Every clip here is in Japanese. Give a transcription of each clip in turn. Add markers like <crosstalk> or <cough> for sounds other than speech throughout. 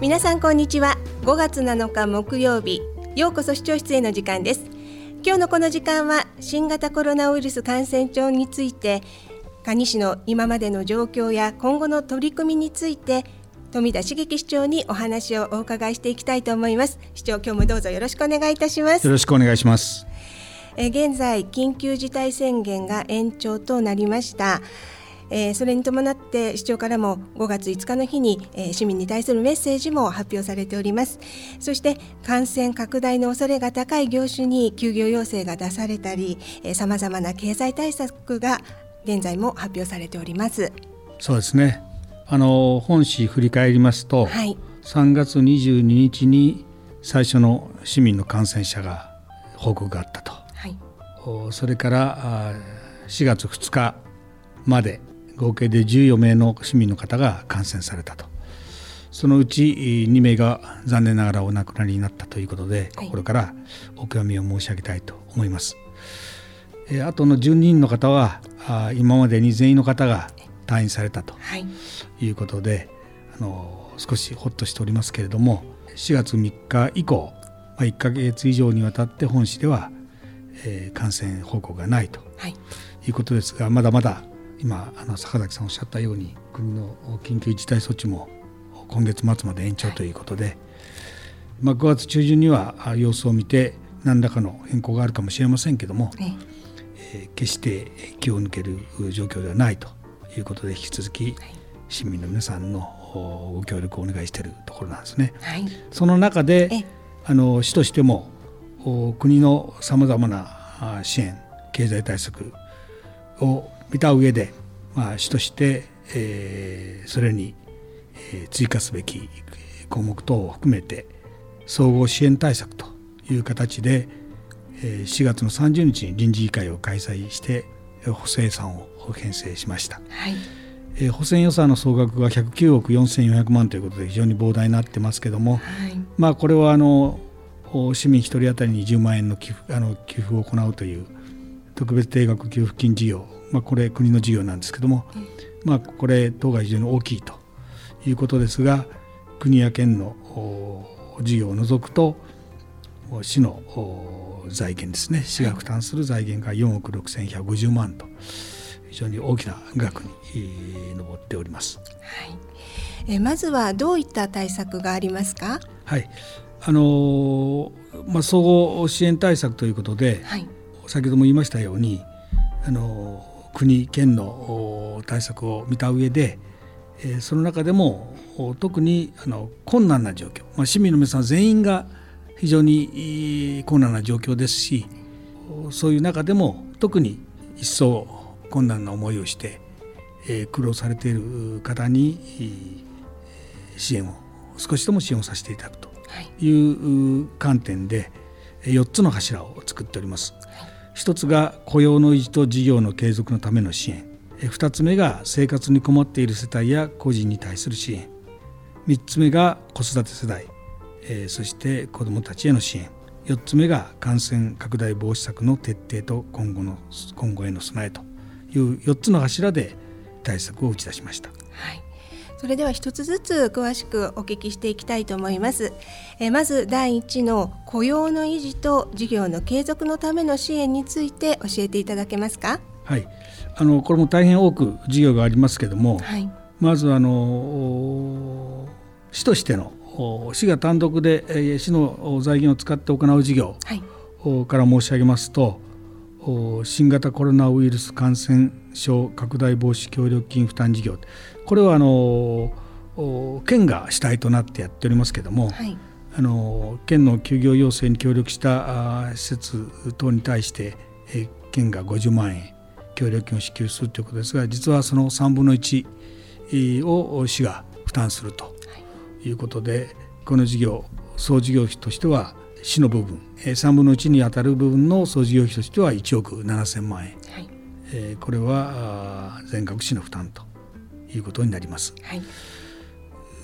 皆さんこんにちは。5月7日木曜日。ようこそ視聴室への時間です。今日のこの時間は新型コロナウイルス感染症について蟹市の今までの状況や今後の取り組みについて富田茂樹市長にお話をお伺いしていきたいと思います。市長今日もどうぞよろしくお願いいたします。よろしくお願いします。え現在緊急事態宣言が延長となりましたえー、それに伴って市長からも5月5日の日に、えー、市民に対するメッセージも発表されております。そして感染拡大の恐れが高い業種に休業要請が出されたりさまざまな経済対策が現在も発表されております。そうですね。あの本市振り返りますと、はい、3月22日に最初の市民の感染者が報告があったと、はい、それから4月2日まで合計で14名の市民の方が感染されたと。そのうち2名が残念ながらお亡くなりになったということで、心からお悔やみを申し上げたいと思います。あとの12人の方は今までに全員の方が退院されたと。い。うことで、あの少しほっとしておりますけれども4月3日以降1か月以上にわたって本市では、え感染報告がないということですがまだまだ今あの坂崎さんおっしゃったように国の緊急事態措置も今月末まで延長ということで、はい、まあ、5月中旬には様子を見て何らかの変更があるかもしれませんけども、えー、決して気を抜ける状況ではないということで引き続き市民の皆さんのご協力をお願いしているところなんですね。はい、その中であの市としても国のさまざまな支援経済対策を見た上で、まあ、主として、えー、それに、えー、追加すべき項目等を含めて総合支援対策という形で、えー、4月の30日に臨時議会を開催して補正予算を編成しました。はいえー、補正予算の総額が109億4400万ということで非常に膨大になってますけども、はい、まあこれはあの市民1人当たりに10万円の寄付あの寄付を行うという特別定額給付金事業まあ、これ国の事業なんですけども、まあ、これ等が非常に大きいということですが国や県の事業を除くと市の財源ですね市が負担する財源が4億6150万と非常に大きな額に上っております。はい、えまずはどういった対策がありますか？はい、あのまあ総合支援対策ということで、はい、先ほども言いましたようにあの国県の対策を見た上でその中でも特にあの困難な状況、まあ、市民の皆さん全員が非常に困難な状況ですしそういう中でも特に一層困難な思いをして苦労されている方に支援を少しでも支援をさせていただくという観点で4つの柱を作っております。一つが雇用の維持と事業の継続のための支援。二つ目が生活に困っている世帯や個人に対する支援。三つ目が子育て世代。そして子どもたちへの支援。四つ目が感染拡大防止策の徹底と今後の今後への備えという4つの柱で対策を打ち出しました。はい。それでは一つずつ詳しくお聞きしていきたいと思います。えまず第一の雇用の維持と事業の継続のための支援について教えていただけますか？はい、あのこれも大変多く事業がありますけれども、はい、まずあの市としての市が単独で市の財源を使って行う事業から申し上げますと、新型コロナウイルス感染症拡大防止協力金負担事業。これはあの県が主体となってやっておりますけれども、はい、あの県の休業要請に協力した施設等に対して県が50万円協力金を支給するということですが実はその3分の1を市が負担するとい。うことで、この事業総事業費としては市の部分3分の1に当たる部分の総事業費としては1億7000万円、はい、これは全額市の負担ということになります。はい、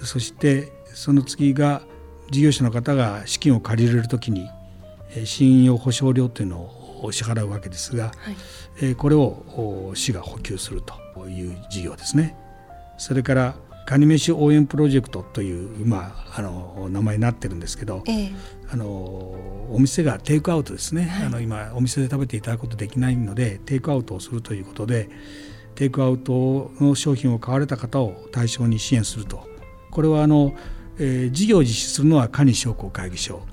そしてその次が事業者の方が資金を借りれるときに信用保証料というのを支払うわけですが、はい、これを市が補給するという事業ですね。それからカニ飯応援プロジェクトというまああの名前になってるんですけど、ええ、あのお店がテイクアウトですね、はい、あの今お店で食べていただくことできないのでテイクアウトをするということでテイクアウトの商品を買われた方を対象に支援すると。これはあの、えー、事業を実施するのはカニ商工会議所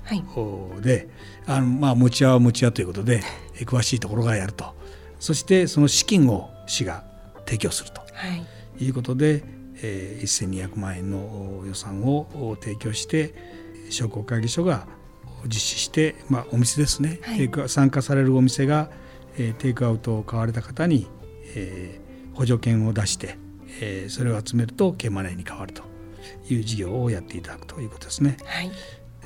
で、はい、あのまあ持ち屋は持ち屋ということで <laughs> 詳しいところがやると。そしてその資金を市が提供すると、はい、いうことでえー、1200万円の予算を提供して商工会議所が実施して、まあ、お店ですね、はい、参加されるお店が、えー、テイクアウトを買われた方に、えー、補助券を出して、えー、それを集めると K マネーに変わるという事業をやっていただくということですね。はい、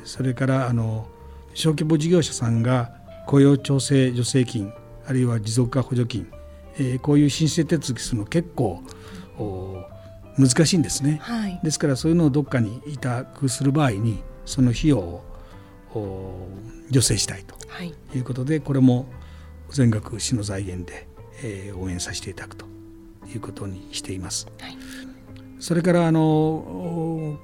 それからあの小規模事業者さんが雇用調整助成金あるいは持続化補助金、えー、こういう申請手続きするの結構難しいんですね、はい、ですからそういうのをどっかに委託する場合にその費用を助成したいとい。うことで、はい、これも全額市の財源で、えー、応援させていただくということにしています。はい、それからあの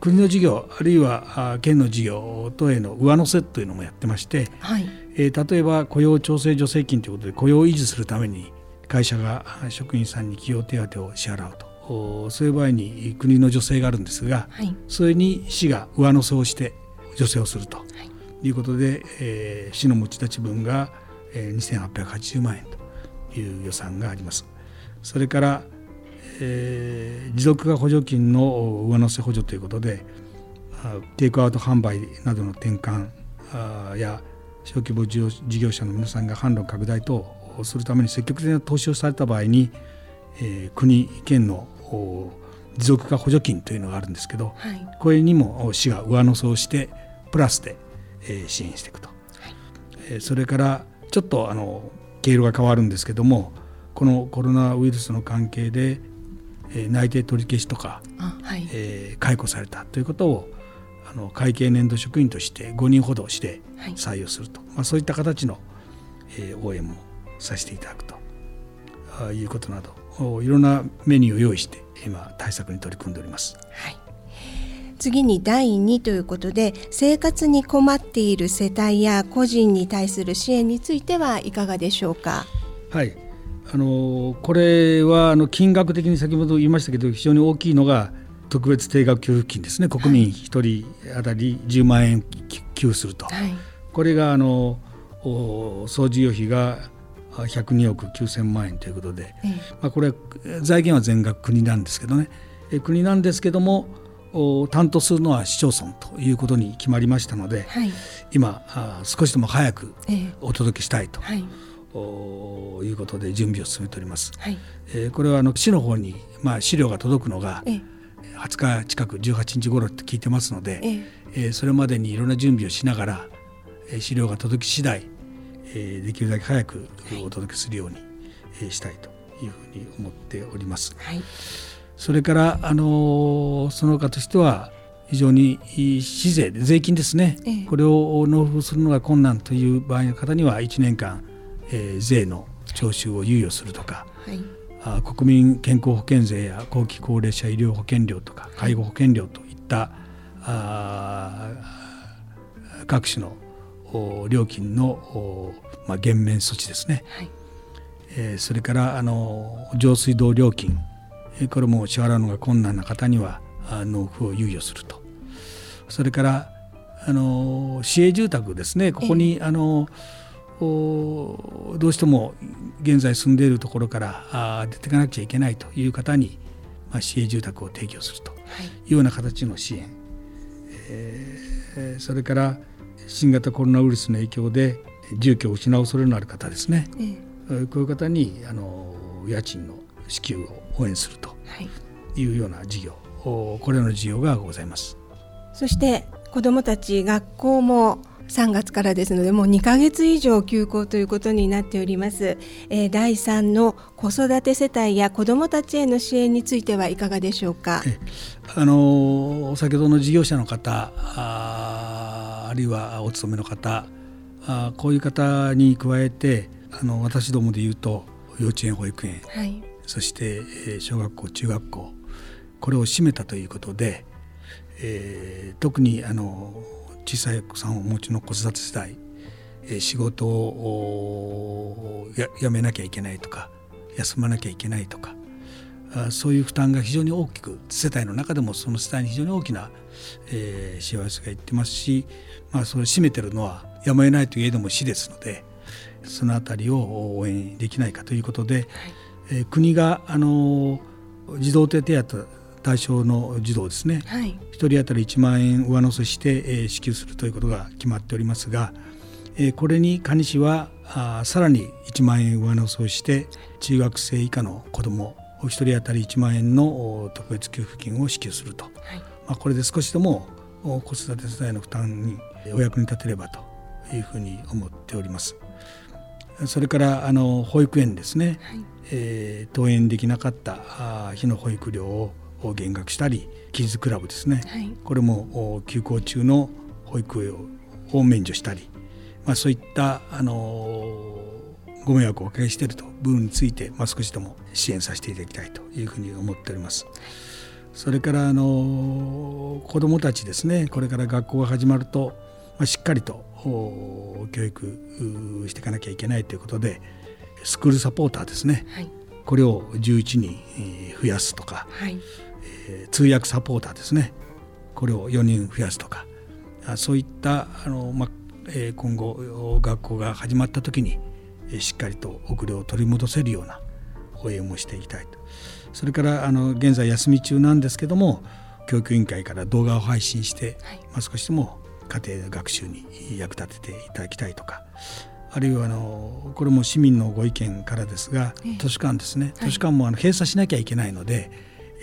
国の事業あるいは県の事業等への上乗せというのもやってまして、はい、えー、例えば雇用調整助成金ということで雇用を維持するために会社が職員さんに企業手当を支払うとそういう場合に国の助成があるんですが、はい、それに市が上乗せをして助成をすると。い。うことで、はい、えー、市の持ち立ち分が、えー、2880万円という予算があります。それから、えー、持続化補助金の上乗せ補助ということでテイクアウト販売などの転換や小規模事業者の皆さんが販路拡大等をするために積極的な投資をされた場合に、えー、国県の持続化補助金というのがあるんですけど、はい、これにも市が上乗せをしてプラスで、え支援していくと、はい、それからちょっとあの経路が変わるんですけどもこのコロナウイルスの関係で、え内定取り消しとか、はい、えー、解雇されたということをあの会計年度職員として5人ほどして採用すると、まあ、そういった形の、えー、応援もさせていただくということなどいろんなメニューを用意して今対策に取り組んでおります。はい。次に第2ということで生活に困っている世帯や個人に対する支援についてはいかがでしょうか？はい。あのこれはあの金額的に先ほど言いましたけど非常に大きいのが特別定額給付金ですね。国民1人当たり10万円給付すると、はい、これがあの総事業費が102億9000万円ということで、ええ、まあ、これ財源は全額国なんですけどね。国なんですけども担当するのは市町村ということに決まりましたので、はい、今少しでも早くお届けしたいと、はい、いうことで準備を進めております。はい、えー、これはあの市の方に、まあ、資料が届くのが20日近く18日頃って聞いてますので、ええ。ー、それまでにいろんな準備をしながら資料が届き次第えできるだけ早くお届けするように、えしたいというふうに思っております。はい、それからあのその他としては非常に市税税金ですね、ええ、これを納付するのが困難という場合の方には1年間、えー、税の徴収を猶予するとか、はい、あ国民健康保険税や後期高齢者医療保険料とか介護保険料といった、あ各種の料金の、まあ、減免措置ですね、はい、えー、それからあの上水道料金。これも支払うのが困難な方には納付を猶予すると。それからあの市営住宅ですね。ここに、あのどうしても現在住んでいるところから出ていかなくちゃいけないという方に、まあ、市営住宅を提供すると。い。うような形の支援、はい、えー、それから新型コロナウイルスの影響で住居を失う恐れのある方ですね、ええ、こういう方にあの家賃の支給を応援するとい。うような事業、はい、これらの事業がございます。そして子どもたち学校も3月からですのでもう2ヶ月以上休校ということになっております、えー、第3の子育て世帯や子どもたちへの支援についてはいかがでしょうか？あの先ほどの事業者の方るいはお勤めの方あこういう方に加えてあの私どもでいうと幼稚園保育園、はい、そして小学校中学校これを占めたということで、えー、特にあの小さいお子さんをお持ちの子育て世代、えー、仕事をやめなきゃいけないとか休まなきゃいけないとかあそういう負担が非常に大きく世帯の中でもその世帯に非常に大きな、えー、幸せがいってますし、まあ、それを占めてるのはやむを得ないといえども市ですのでその辺りを応援できないかということで、はい、えー、国があの児童手当対象の児童ですね、はい、1人当たり1万円上乗せして、えー、支給するということが決まっておりますが、えー、これに蟹市はあさらに1万円上乗せをして中学生以下の子ども1人当たり1万円の特別給付金を支給すると、はい、まあ、これで少しでも子育て世代の負担にお役に立てればというふうに思っております。それからあの保育園ですね、はい、えー、登園できなかった日の保育料をを減額したりキッズクラブですね、はい、これも休校中の保育園を免除したり、まあ、そういったあのご迷惑をおかけしていると部分について、まあ、少しでも支援させていただきたいというふうに思っております。それからあの子どもたちですねこれから学校が始まると、まあ、しっかりと教育していかなきゃいけないということでスクールサポーターですね、はい、これを11人増やすとか、はい、えー、通訳サポーターですね。これを4人増やすとかそういったあの、まえー、今後学校が始まった時にしっかりと遅れを取り戻せるような応援もしていきたいとそれからあの現在休み中なんですけども教育委員会から動画を配信して、はい、まあ、少しでも家庭学習に役立てていただきたいとかあるいはあのこれも市民のご意見からですが、図書館ですね、図書館もあの閉鎖しなきゃいけないので、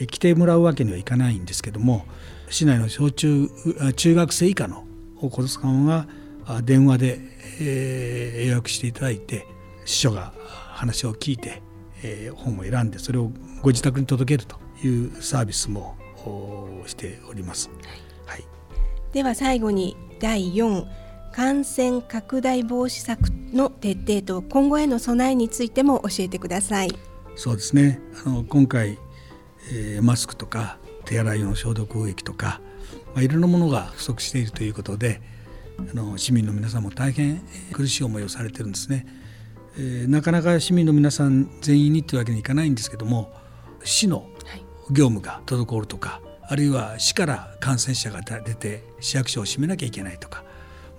来てもらうわけにはいかないんですけども市内の小中中学生以下のお子さんは電話で、えー、予約していただいて司書が話を聞いて、えー、本を選んでそれをご自宅に届けるというサービスもしております。はい、では最後に第4感染拡大防止策の徹底と今後への備えについても教えてください。そうですねあの今回えー、マスクとか手洗い用の消毒液とか、まあ、いろんなものが不足しているということであの市民の皆さんも大変苦しい思いをされてるんですね。えー、なかなか市民の皆さん全員にというわけにいかないんですけども市の業務が滞るとか、あるいは市から感染者が出て市役所を閉めなきゃいけないとか、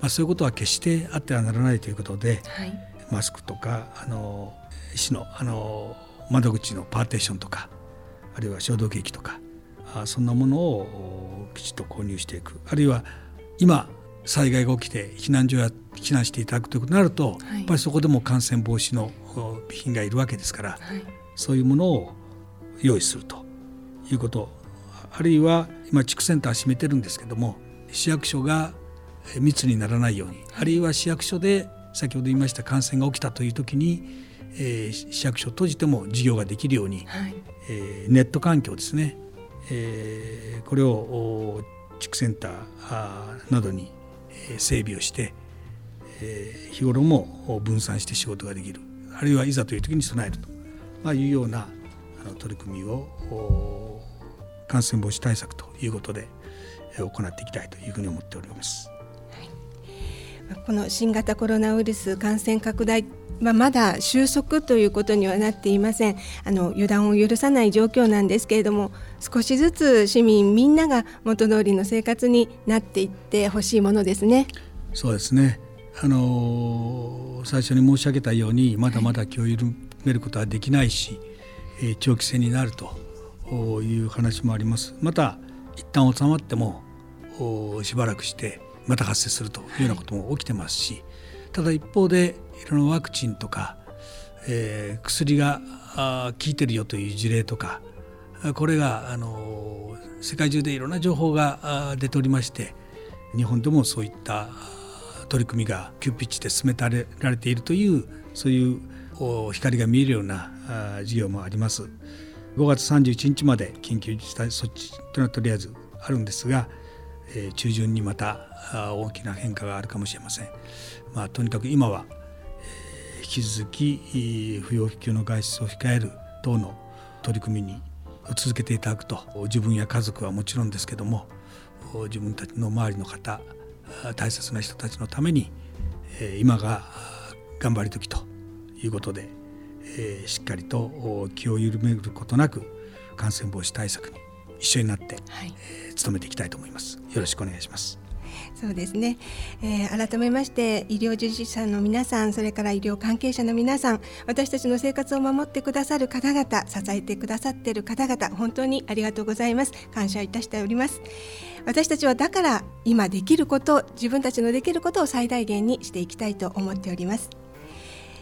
まあ、そういうことは決してあってはならないということで、はい、マスクとかあの市のあの窓口のパーテーションとかあるいは消毒液とかあそんなものをきちっと購入していく。あるいは今災害が起きて避難所や避難していただくということになると、はい、やっぱりそこでも感染防止の備品がいるわけですから、はい、そういうものを用意するということあるいは今地区センター閉めてるんですけども市役所が密にならないように、はい、あるいは市役所で先ほど言いました感染が起きたという時に、えー、市役所を閉じても事業ができるように、はい、えー、ネット環境ですね、えー、これを地区センターなどに整備をして、え、日頃も分散して仕事ができるあるいはいざという時に備えると、ま、いうようなあの取り組みを感染防止対策ということで行っていきたいというふうに思っております。この新型コロナウイルス感染拡大まあ、まだ収束ということにはなっていませんあの油断を許さない状況なんですけれども少しずつ市民みんなが元通りの生活になっていってほしいものですね。そうですねあの最初に申し上げたようにまだまだ気を緩めることはできないし、はい、長期戦になるという話もあります。また一旦収まってもしばらくしてまた発生するというようなことも起きてますし、はい、ただ一方でいろんなワクチンとか、えー、薬が効いてるよという事例とかこれがあの世界中でいろんな情報が出ておりまして日本でもそういった取り組みが急ピッチで進められているというそういう光が見えるような事業もあります。5月31日まで緊急事態措置というのはとりあえずあるんですが、え、中旬にまた大きな変化があるかもしれません。まあ、とにかく今は引き続き不要不急の外出を控える等の取り組みに続けていただくと自分や家族はもちろんですけども自分たちの周りの方大切な人たちのために今が頑張り時ということでしっかりと気を緩めることなく感染防止対策に一緒になって、はい、努めていきたいと思います。よろしくお願いします。そうですね、えー、改めまして医療従事者の皆さんそれから医療関係者の皆さん私たちの生活を守ってくださる方々支えてくださっている方々本当にありがとうございます。感謝いたしております。私たちはだから今できること自分たちのできることを最大限にしていきたいと思っております。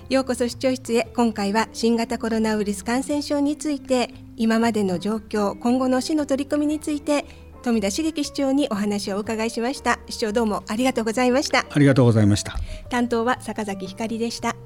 ようこそ視聴室へ。今回は新型コロナウイルス感染症について今までの状況今後の市の取り組みについて富田茂樹市長にお話をお伺いしました。市長どうもありがとうございました。ありがとうございました。担当は坂崎ひかりでした